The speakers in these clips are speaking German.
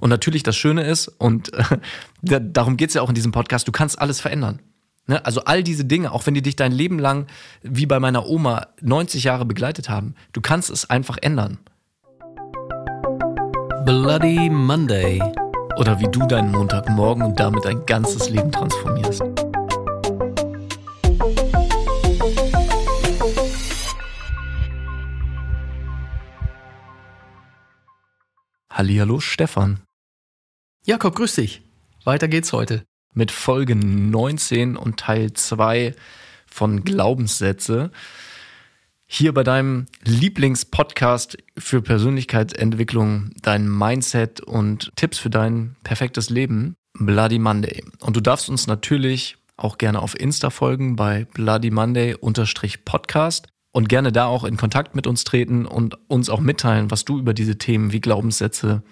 Und natürlich das Schöne ist, und äh, darum geht's ja auch in diesem Podcast, du kannst alles verändern. Ne? Also all diese Dinge, auch wenn die dich dein Leben lang, wie bei meiner Oma, 90 Jahre begleitet haben, du kannst es einfach ändern. Bloody Monday. Oder wie du deinen Montagmorgen und damit dein ganzes Leben transformierst. Hallihallo Stefan. Jakob, grüß dich. Weiter geht's heute. Mit Folge 19 und Teil 2 von Glaubenssätze. Hier bei deinem Lieblingspodcast für Persönlichkeitsentwicklung, dein Mindset und Tipps für dein perfektes Leben, Bloody Monday. Und du darfst uns natürlich auch gerne auf Insta folgen bei Bloody Monday Podcast und gerne da auch in Kontakt mit uns treten und uns auch mitteilen, was du über diese Themen wie Glaubenssätze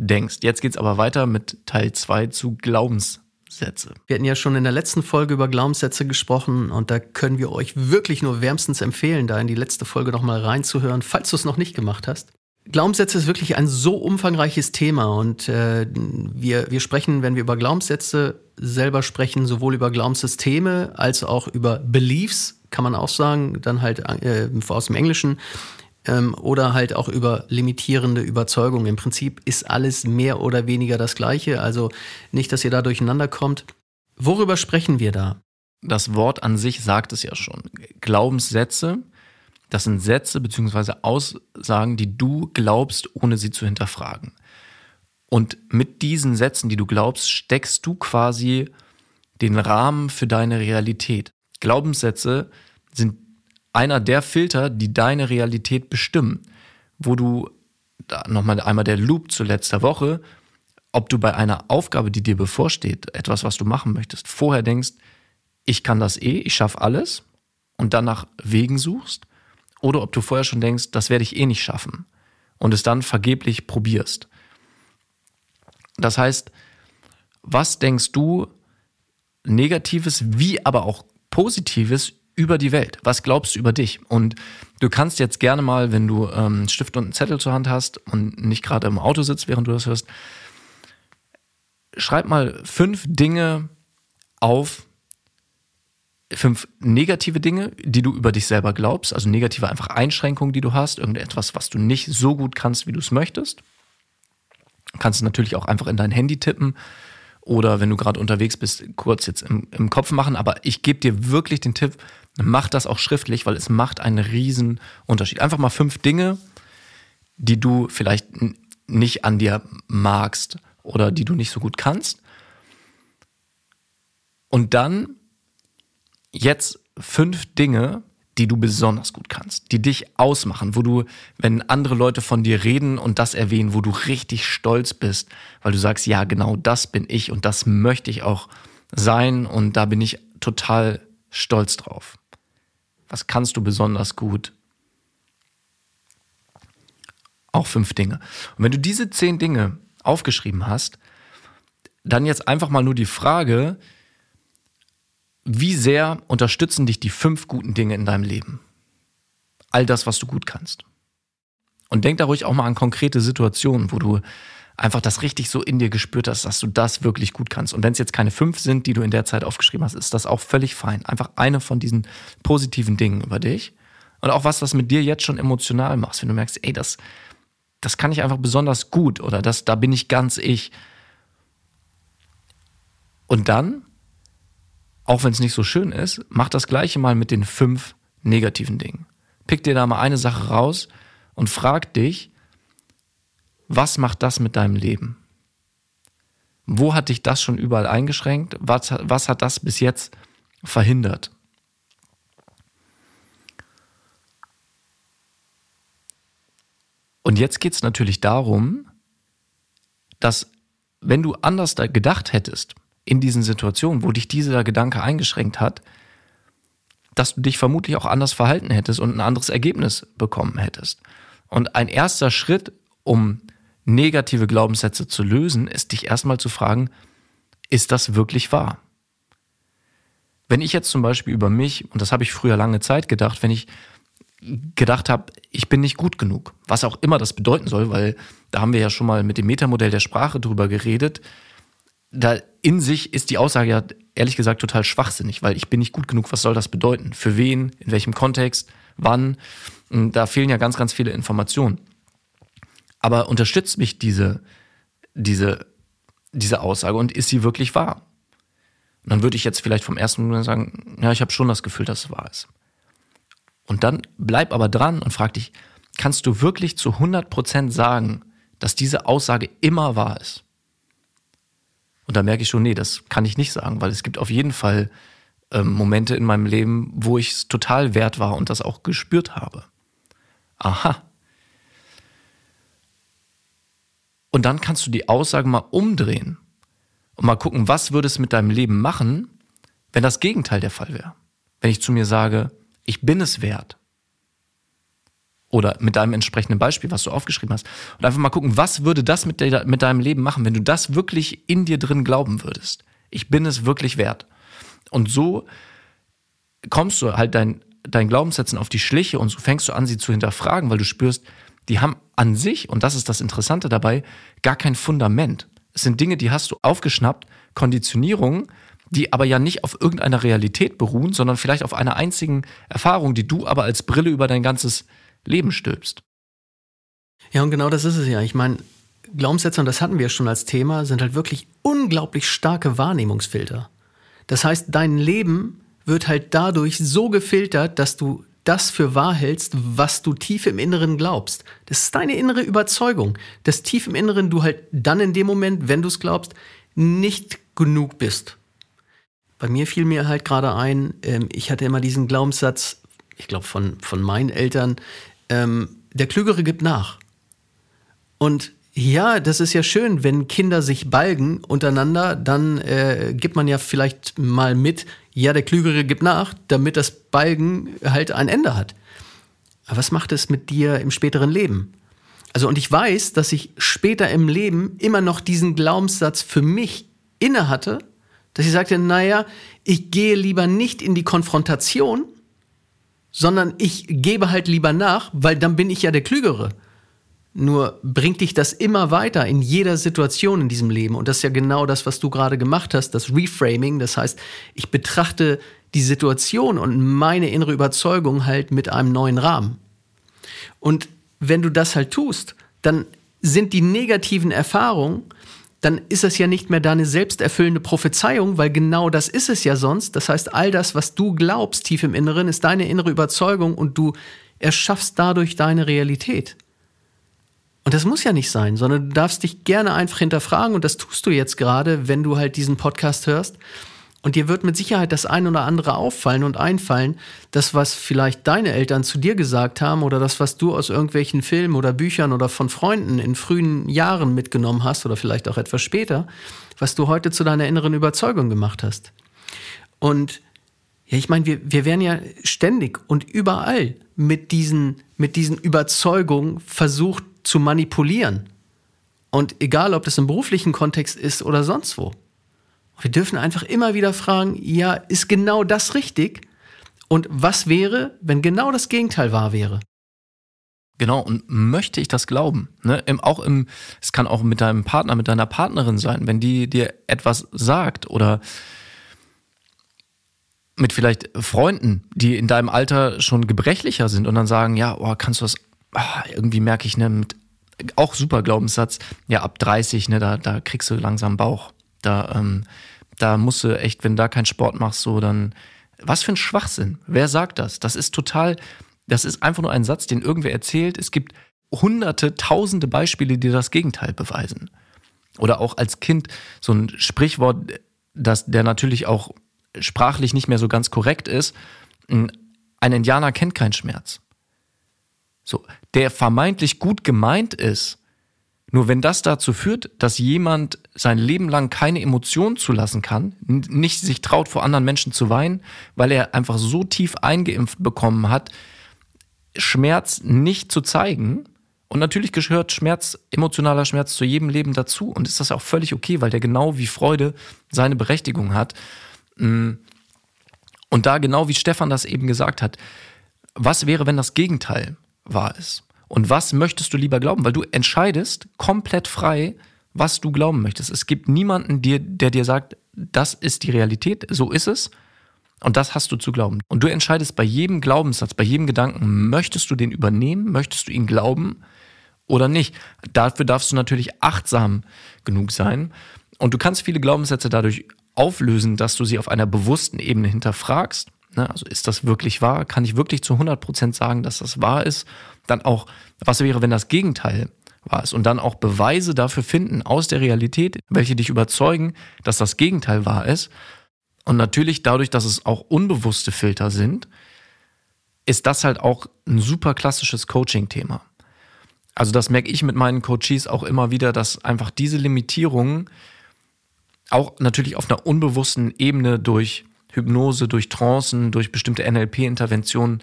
denkst. Jetzt geht's aber weiter mit Teil 2 zu Glaubenssätze. Wir hatten ja schon in der letzten Folge über Glaubenssätze gesprochen und da können wir euch wirklich nur wärmstens empfehlen, da in die letzte Folge nochmal reinzuhören, falls du es noch nicht gemacht hast. Glaubenssätze ist wirklich ein so umfangreiches Thema und äh, wir, wir sprechen, wenn wir über Glaubenssätze selber sprechen, sowohl über Glaubenssysteme als auch über Beliefs, kann man auch sagen, dann halt äh, aus dem Englischen, ähm, oder halt auch über limitierende Überzeugungen. Im Prinzip ist alles mehr oder weniger das Gleiche, also nicht, dass ihr da durcheinander kommt. Worüber sprechen wir da? Das Wort an sich sagt es ja schon. Glaubenssätze, das sind Sätze bzw. Aussagen, die du glaubst, ohne sie zu hinterfragen. Und mit diesen Sätzen, die du glaubst, steckst du quasi den Rahmen für deine Realität. Glaubenssätze sind einer der Filter, die deine Realität bestimmen, wo du nochmal einmal der Loop zu letzter Woche, ob du bei einer Aufgabe, die dir bevorsteht, etwas, was du machen möchtest, vorher denkst, ich kann das eh, ich schaffe alles und dann nach Wegen suchst, oder ob du vorher schon denkst, das werde ich eh nicht schaffen und es dann vergeblich probierst. Das heißt, was denkst du Negatives wie aber auch Positives über die Welt? Was glaubst du über dich? Und du kannst jetzt gerne mal, wenn du ähm, Stift und einen Zettel zur Hand hast und nicht gerade im Auto sitzt, während du das hörst, schreib mal fünf Dinge auf, fünf negative Dinge, die du über dich selber glaubst, also negative einfach Einschränkungen, die du hast, irgendetwas, was du nicht so gut kannst, wie du es möchtest. Kannst du natürlich auch einfach in dein Handy tippen oder wenn du gerade unterwegs bist, kurz jetzt im, im Kopf machen. Aber ich gebe dir wirklich den Tipp, mach das auch schriftlich, weil es macht einen riesen Unterschied. Einfach mal fünf Dinge, die du vielleicht nicht an dir magst oder die du nicht so gut kannst. Und dann jetzt fünf Dinge, die du besonders gut kannst, die dich ausmachen, wo du, wenn andere Leute von dir reden und das erwähnen, wo du richtig stolz bist, weil du sagst, ja, genau das bin ich und das möchte ich auch sein und da bin ich total stolz drauf. Was kannst du besonders gut? Auch fünf Dinge. Und wenn du diese zehn Dinge aufgeschrieben hast, dann jetzt einfach mal nur die Frage, wie sehr unterstützen dich die fünf guten Dinge in deinem Leben? All das, was du gut kannst. Und denk da ruhig auch mal an konkrete Situationen, wo du einfach das richtig so in dir gespürt hast, dass du das wirklich gut kannst. Und wenn es jetzt keine fünf sind, die du in der Zeit aufgeschrieben hast, ist das auch völlig fein. Einfach eine von diesen positiven Dingen über dich. Und auch was, was mit dir jetzt schon emotional machst, wenn du merkst, ey, das, das kann ich einfach besonders gut oder das, da bin ich ganz ich. Und dann auch wenn es nicht so schön ist, mach das gleiche mal mit den fünf negativen Dingen. Pick dir da mal eine Sache raus und frag dich, was macht das mit deinem Leben? Wo hat dich das schon überall eingeschränkt? Was, was hat das bis jetzt verhindert? Und jetzt geht es natürlich darum, dass wenn du anders da gedacht hättest, in diesen Situationen, wo dich dieser Gedanke eingeschränkt hat, dass du dich vermutlich auch anders verhalten hättest und ein anderes Ergebnis bekommen hättest. Und ein erster Schritt, um negative Glaubenssätze zu lösen, ist dich erstmal zu fragen, ist das wirklich wahr? Wenn ich jetzt zum Beispiel über mich, und das habe ich früher lange Zeit gedacht, wenn ich gedacht habe, ich bin nicht gut genug, was auch immer das bedeuten soll, weil da haben wir ja schon mal mit dem Metamodell der Sprache drüber geredet. Da in sich ist die Aussage ja ehrlich gesagt total schwachsinnig, weil ich bin nicht gut genug. Was soll das bedeuten? Für wen? In welchem Kontext? Wann? Da fehlen ja ganz, ganz viele Informationen. Aber unterstützt mich diese, diese, diese Aussage und ist sie wirklich wahr? Und dann würde ich jetzt vielleicht vom ersten Moment sagen, ja, ich habe schon das Gefühl, dass es wahr ist. Und dann bleib aber dran und frag dich, kannst du wirklich zu 100% sagen, dass diese Aussage immer wahr ist? Und da merke ich schon, nee, das kann ich nicht sagen, weil es gibt auf jeden Fall ähm, Momente in meinem Leben, wo ich es total wert war und das auch gespürt habe. Aha. Und dann kannst du die Aussage mal umdrehen und mal gucken, was würde es mit deinem Leben machen, wenn das Gegenteil der Fall wäre. Wenn ich zu mir sage, ich bin es wert. Oder mit deinem entsprechenden Beispiel, was du aufgeschrieben hast. Und einfach mal gucken, was würde das mit, de mit deinem Leben machen, wenn du das wirklich in dir drin glauben würdest. Ich bin es wirklich wert. Und so kommst du halt dein, dein Glaubenssätzen auf die Schliche und so fängst du an, sie zu hinterfragen, weil du spürst, die haben an sich, und das ist das Interessante dabei, gar kein Fundament. Es sind Dinge, die hast du aufgeschnappt, Konditionierungen, die aber ja nicht auf irgendeiner Realität beruhen, sondern vielleicht auf einer einzigen Erfahrung, die du aber als Brille über dein ganzes Leben stülpst. Ja, und genau das ist es ja. Ich meine, Glaubenssätze, und das hatten wir schon als Thema, sind halt wirklich unglaublich starke Wahrnehmungsfilter. Das heißt, dein Leben wird halt dadurch so gefiltert, dass du das für wahr hältst, was du tief im Inneren glaubst. Das ist deine innere Überzeugung, dass tief im Inneren du halt dann in dem Moment, wenn du es glaubst, nicht genug bist. Bei mir fiel mir halt gerade ein, ähm, ich hatte immer diesen Glaubenssatz, ich glaube von, von meinen Eltern, ähm, der Klügere gibt nach. Und ja, das ist ja schön, wenn Kinder sich balgen untereinander, dann äh, gibt man ja vielleicht mal mit, ja, der Klügere gibt nach, damit das Balgen halt ein Ende hat. Aber was macht es mit dir im späteren Leben? Also, und ich weiß, dass ich später im Leben immer noch diesen Glaubenssatz für mich inne hatte, dass ich sagte, naja, ich gehe lieber nicht in die Konfrontation, sondern ich gebe halt lieber nach, weil dann bin ich ja der Klügere. Nur bringt dich das immer weiter in jeder Situation in diesem Leben. Und das ist ja genau das, was du gerade gemacht hast, das Reframing. Das heißt, ich betrachte die Situation und meine innere Überzeugung halt mit einem neuen Rahmen. Und wenn du das halt tust, dann sind die negativen Erfahrungen, dann ist das ja nicht mehr deine selbsterfüllende Prophezeiung, weil genau das ist es ja sonst. Das heißt, all das, was du glaubst tief im Inneren, ist deine innere Überzeugung und du erschaffst dadurch deine Realität. Und das muss ja nicht sein, sondern du darfst dich gerne einfach hinterfragen und das tust du jetzt gerade, wenn du halt diesen Podcast hörst. Und dir wird mit Sicherheit das ein oder andere auffallen und einfallen, das, was vielleicht deine Eltern zu dir gesagt haben oder das, was du aus irgendwelchen Filmen oder Büchern oder von Freunden in frühen Jahren mitgenommen hast oder vielleicht auch etwas später, was du heute zu deiner inneren Überzeugung gemacht hast. Und ja, ich meine, wir, wir werden ja ständig und überall mit diesen, mit diesen Überzeugungen versucht zu manipulieren. Und egal, ob das im beruflichen Kontext ist oder sonst wo. Wir dürfen einfach immer wieder fragen, ja, ist genau das richtig? Und was wäre, wenn genau das Gegenteil wahr wäre? Genau, und möchte ich das glauben? Ne? Im, auch im, es kann auch mit deinem Partner, mit deiner Partnerin sein, wenn die dir etwas sagt oder mit vielleicht Freunden, die in deinem Alter schon gebrechlicher sind und dann sagen, ja, oh, kannst du das, ah, irgendwie merke ich, ne, mit, auch super Glaubenssatz, ja, ab 30, ne, da, da kriegst du langsam Bauch. Da, ähm, da musst du echt, wenn da keinen Sport machst, so, dann, was für ein Schwachsinn. Wer sagt das? Das ist total, das ist einfach nur ein Satz, den irgendwer erzählt. Es gibt hunderte, tausende Beispiele, die das Gegenteil beweisen. Oder auch als Kind so ein Sprichwort, das, der natürlich auch sprachlich nicht mehr so ganz korrekt ist, ein Indianer kennt keinen Schmerz. So, der vermeintlich gut gemeint ist, nur wenn das dazu führt, dass jemand sein Leben lang keine Emotionen zulassen kann, nicht sich traut, vor anderen Menschen zu weinen, weil er einfach so tief eingeimpft bekommen hat, Schmerz nicht zu zeigen. Und natürlich gehört Schmerz, emotionaler Schmerz zu jedem Leben dazu. Und ist das auch völlig okay, weil der genau wie Freude seine Berechtigung hat. Mm. Und da genau wie Stefan das eben gesagt hat, was wäre, wenn das Gegenteil wahr ist? Und was möchtest du lieber glauben? Weil du entscheidest komplett frei, was du glauben möchtest. Es gibt niemanden, der, der dir sagt, das ist die Realität, so ist es. Und das hast du zu glauben. Und du entscheidest bei jedem Glaubenssatz, bei jedem Gedanken, möchtest du den übernehmen, möchtest du ihn glauben oder nicht. Dafür darfst du natürlich achtsam genug sein. Und du kannst viele Glaubenssätze dadurch auflösen, dass du sie auf einer bewussten Ebene hinterfragst. Ne, also ist das wirklich wahr? Kann ich wirklich zu 100 Prozent sagen, dass das wahr ist? Dann auch, was wäre, wenn das Gegenteil wahr ist? Und dann auch Beweise dafür finden aus der Realität, welche dich überzeugen, dass das Gegenteil wahr ist. Und natürlich dadurch, dass es auch unbewusste Filter sind, ist das halt auch ein super klassisches Coaching-Thema. Also das merke ich mit meinen Coaches auch immer wieder, dass einfach diese Limitierungen auch natürlich auf einer unbewussten Ebene durch Hypnose, durch Trancen, durch bestimmte NLP-Interventionen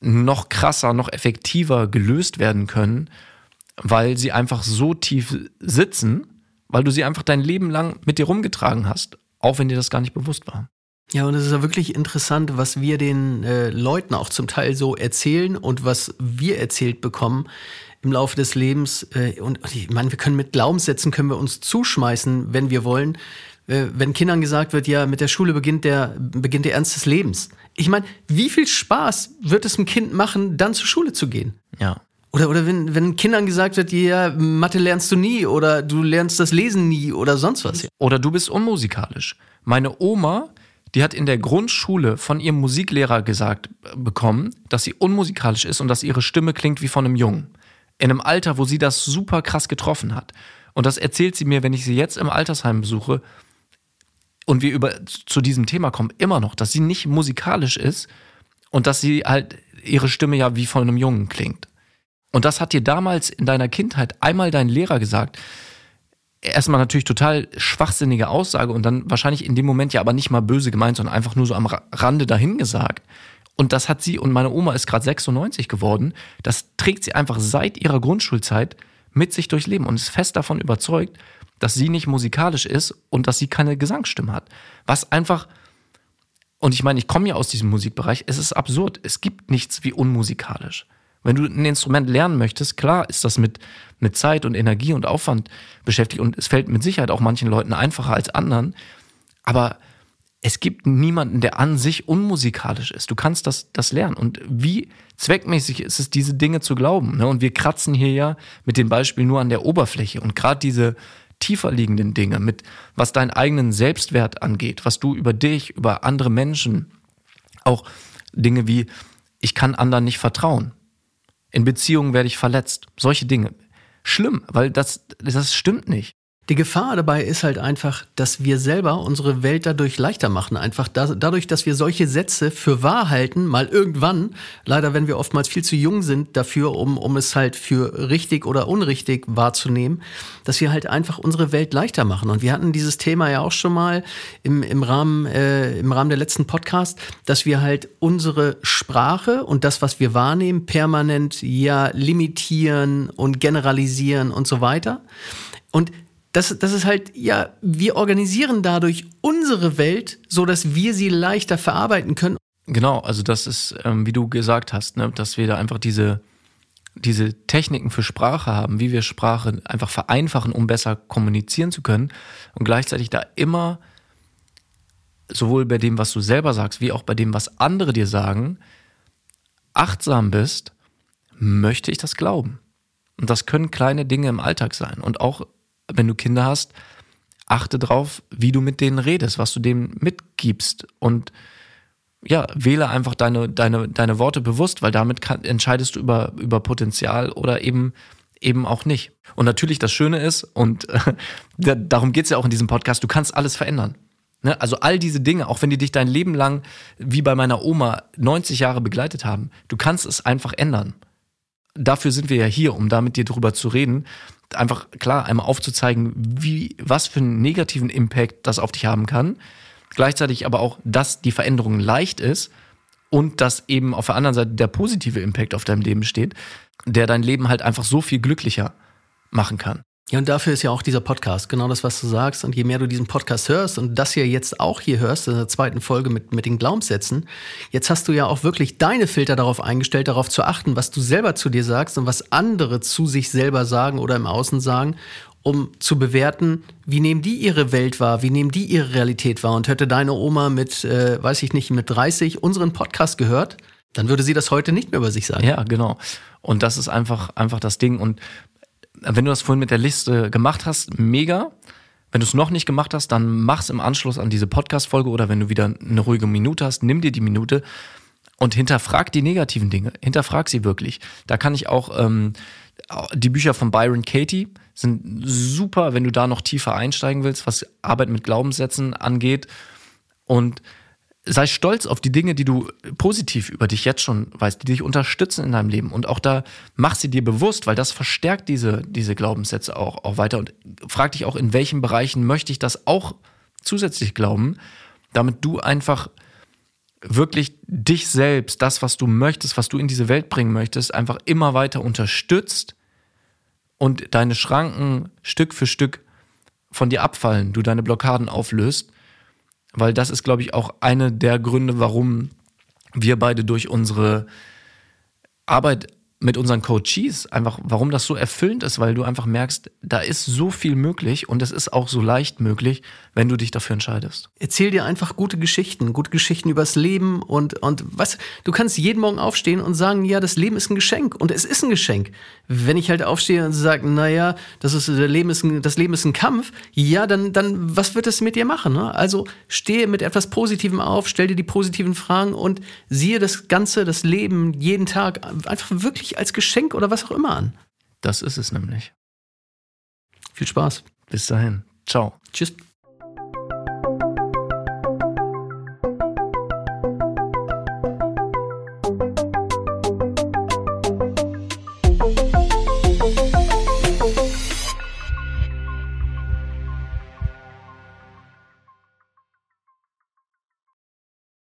noch krasser, noch effektiver gelöst werden können, weil sie einfach so tief sitzen, weil du sie einfach dein Leben lang mit dir rumgetragen hast, auch wenn dir das gar nicht bewusst war. Ja, und es ist ja wirklich interessant, was wir den äh, Leuten auch zum Teil so erzählen und was wir erzählt bekommen im Laufe des Lebens. Äh, und ich meine, wir können mit Glaubenssätzen können wir uns zuschmeißen, wenn wir wollen. Äh, wenn Kindern gesagt wird, ja, mit der Schule beginnt der, beginnt der Ernst des Lebens. Ich meine, wie viel Spaß wird es einem Kind machen, dann zur Schule zu gehen? Ja. Oder, oder wenn, wenn Kindern gesagt wird, ja, Mathe lernst du nie oder du lernst das Lesen nie oder sonst was. Oder du bist unmusikalisch. Meine Oma, die hat in der Grundschule von ihrem Musiklehrer gesagt äh, bekommen, dass sie unmusikalisch ist und dass ihre Stimme klingt wie von einem Jungen. In einem Alter, wo sie das super krass getroffen hat. Und das erzählt sie mir, wenn ich sie jetzt im Altersheim besuche, und wir über zu diesem Thema kommen, immer noch, dass sie nicht musikalisch ist und dass sie halt ihre Stimme ja wie von einem Jungen klingt. Und das hat dir damals in deiner Kindheit einmal dein Lehrer gesagt. Erstmal natürlich total schwachsinnige Aussage und dann wahrscheinlich in dem Moment ja aber nicht mal böse gemeint, sondern einfach nur so am Rande dahin gesagt. Und das hat sie, und meine Oma ist gerade 96 geworden, das trägt sie einfach seit ihrer Grundschulzeit mit sich durchs Leben und ist fest davon überzeugt, dass sie nicht musikalisch ist und dass sie keine Gesangsstimme hat. Was einfach, und ich meine, ich komme ja aus diesem Musikbereich, es ist absurd. Es gibt nichts wie unmusikalisch. Wenn du ein Instrument lernen möchtest, klar ist das mit, mit Zeit und Energie und Aufwand beschäftigt und es fällt mit Sicherheit auch manchen Leuten einfacher als anderen. Aber es gibt niemanden, der an sich unmusikalisch ist. Du kannst das, das lernen. Und wie zweckmäßig ist es, diese Dinge zu glauben? Ne? Und wir kratzen hier ja mit dem Beispiel nur an der Oberfläche. Und gerade diese, tiefer liegenden Dinge, mit was deinen eigenen Selbstwert angeht, was du über dich, über andere Menschen, auch Dinge wie, ich kann anderen nicht vertrauen. In Beziehungen werde ich verletzt. Solche Dinge. Schlimm, weil das, das stimmt nicht. Die Gefahr dabei ist halt einfach, dass wir selber unsere Welt dadurch leichter machen. Einfach da, dadurch, dass wir solche Sätze für wahr halten, mal irgendwann, leider wenn wir oftmals viel zu jung sind dafür, um, um es halt für richtig oder unrichtig wahrzunehmen, dass wir halt einfach unsere Welt leichter machen. Und wir hatten dieses Thema ja auch schon mal im, im, Rahmen, äh, im Rahmen der letzten Podcast, dass wir halt unsere Sprache und das, was wir wahrnehmen, permanent ja limitieren und generalisieren und so weiter. Und das, das ist halt, ja, wir organisieren dadurch unsere Welt, so dass wir sie leichter verarbeiten können. Genau, also das ist, ähm, wie du gesagt hast, ne, dass wir da einfach diese, diese Techniken für Sprache haben, wie wir Sprache einfach vereinfachen, um besser kommunizieren zu können und gleichzeitig da immer sowohl bei dem, was du selber sagst, wie auch bei dem, was andere dir sagen, achtsam bist, möchte ich das glauben. Und das können kleine Dinge im Alltag sein und auch wenn du Kinder hast, achte drauf, wie du mit denen redest, was du denen mitgibst und ja, wähle einfach deine, deine, deine Worte bewusst, weil damit kann, entscheidest du über, über Potenzial oder eben, eben auch nicht. Und natürlich das Schöne ist, und äh, darum geht's ja auch in diesem Podcast, du kannst alles verändern. Ne? Also all diese Dinge, auch wenn die dich dein Leben lang, wie bei meiner Oma, 90 Jahre begleitet haben, du kannst es einfach ändern. Dafür sind wir ja hier, um da mit dir drüber zu reden einfach klar einmal aufzuzeigen, wie, was für einen negativen Impact das auf dich haben kann. Gleichzeitig aber auch, dass die Veränderung leicht ist und dass eben auf der anderen Seite der positive Impact auf deinem Leben steht, der dein Leben halt einfach so viel glücklicher machen kann. Ja, und dafür ist ja auch dieser Podcast, genau das, was du sagst. Und je mehr du diesen Podcast hörst und das hier jetzt auch hier hörst, in der zweiten Folge mit, mit den Glaubenssätzen, jetzt hast du ja auch wirklich deine Filter darauf eingestellt, darauf zu achten, was du selber zu dir sagst und was andere zu sich selber sagen oder im Außen sagen, um zu bewerten, wie nehmen die ihre Welt wahr, wie nehmen die ihre Realität wahr. Und hätte deine Oma mit, äh, weiß ich nicht, mit 30 unseren Podcast gehört, dann würde sie das heute nicht mehr über sich sagen. Ja, genau. Und das ist einfach, einfach das Ding. Und wenn du das vorhin mit der Liste gemacht hast, mega. Wenn du es noch nicht gemacht hast, dann mach's im Anschluss an diese Podcast-Folge oder wenn du wieder eine ruhige Minute hast, nimm dir die Minute und hinterfrag die negativen Dinge. Hinterfrag sie wirklich. Da kann ich auch ähm, die Bücher von Byron Katie sind super, wenn du da noch tiefer einsteigen willst, was Arbeit mit Glaubenssätzen angeht. Und sei stolz auf die Dinge, die du positiv über dich jetzt schon weißt, die dich unterstützen in deinem Leben. Und auch da mach sie dir bewusst, weil das verstärkt diese, diese Glaubenssätze auch, auch weiter. Und frag dich auch, in welchen Bereichen möchte ich das auch zusätzlich glauben, damit du einfach wirklich dich selbst, das, was du möchtest, was du in diese Welt bringen möchtest, einfach immer weiter unterstützt und deine Schranken Stück für Stück von dir abfallen, du deine Blockaden auflöst weil das ist, glaube ich, auch eine der Gründe, warum wir beide durch unsere Arbeit mit unseren Coaches, einfach warum das so erfüllend ist, weil du einfach merkst, da ist so viel möglich und es ist auch so leicht möglich, wenn du dich dafür entscheidest. Erzähl dir einfach gute Geschichten, gute Geschichten übers Leben und, und was, du kannst jeden Morgen aufstehen und sagen, ja, das Leben ist ein Geschenk und es ist ein Geschenk. Wenn ich halt aufstehe und sage, naja, das ist, das Leben ist ein, das Leben ist ein Kampf, ja, dann, dann, was wird es mit dir machen? Ne? Also stehe mit etwas Positivem auf, stell dir die positiven Fragen und siehe das Ganze, das Leben jeden Tag einfach wirklich als Geschenk oder was auch immer an. Das ist es nämlich. Viel Spaß. Bis dahin. Ciao. Tschüss.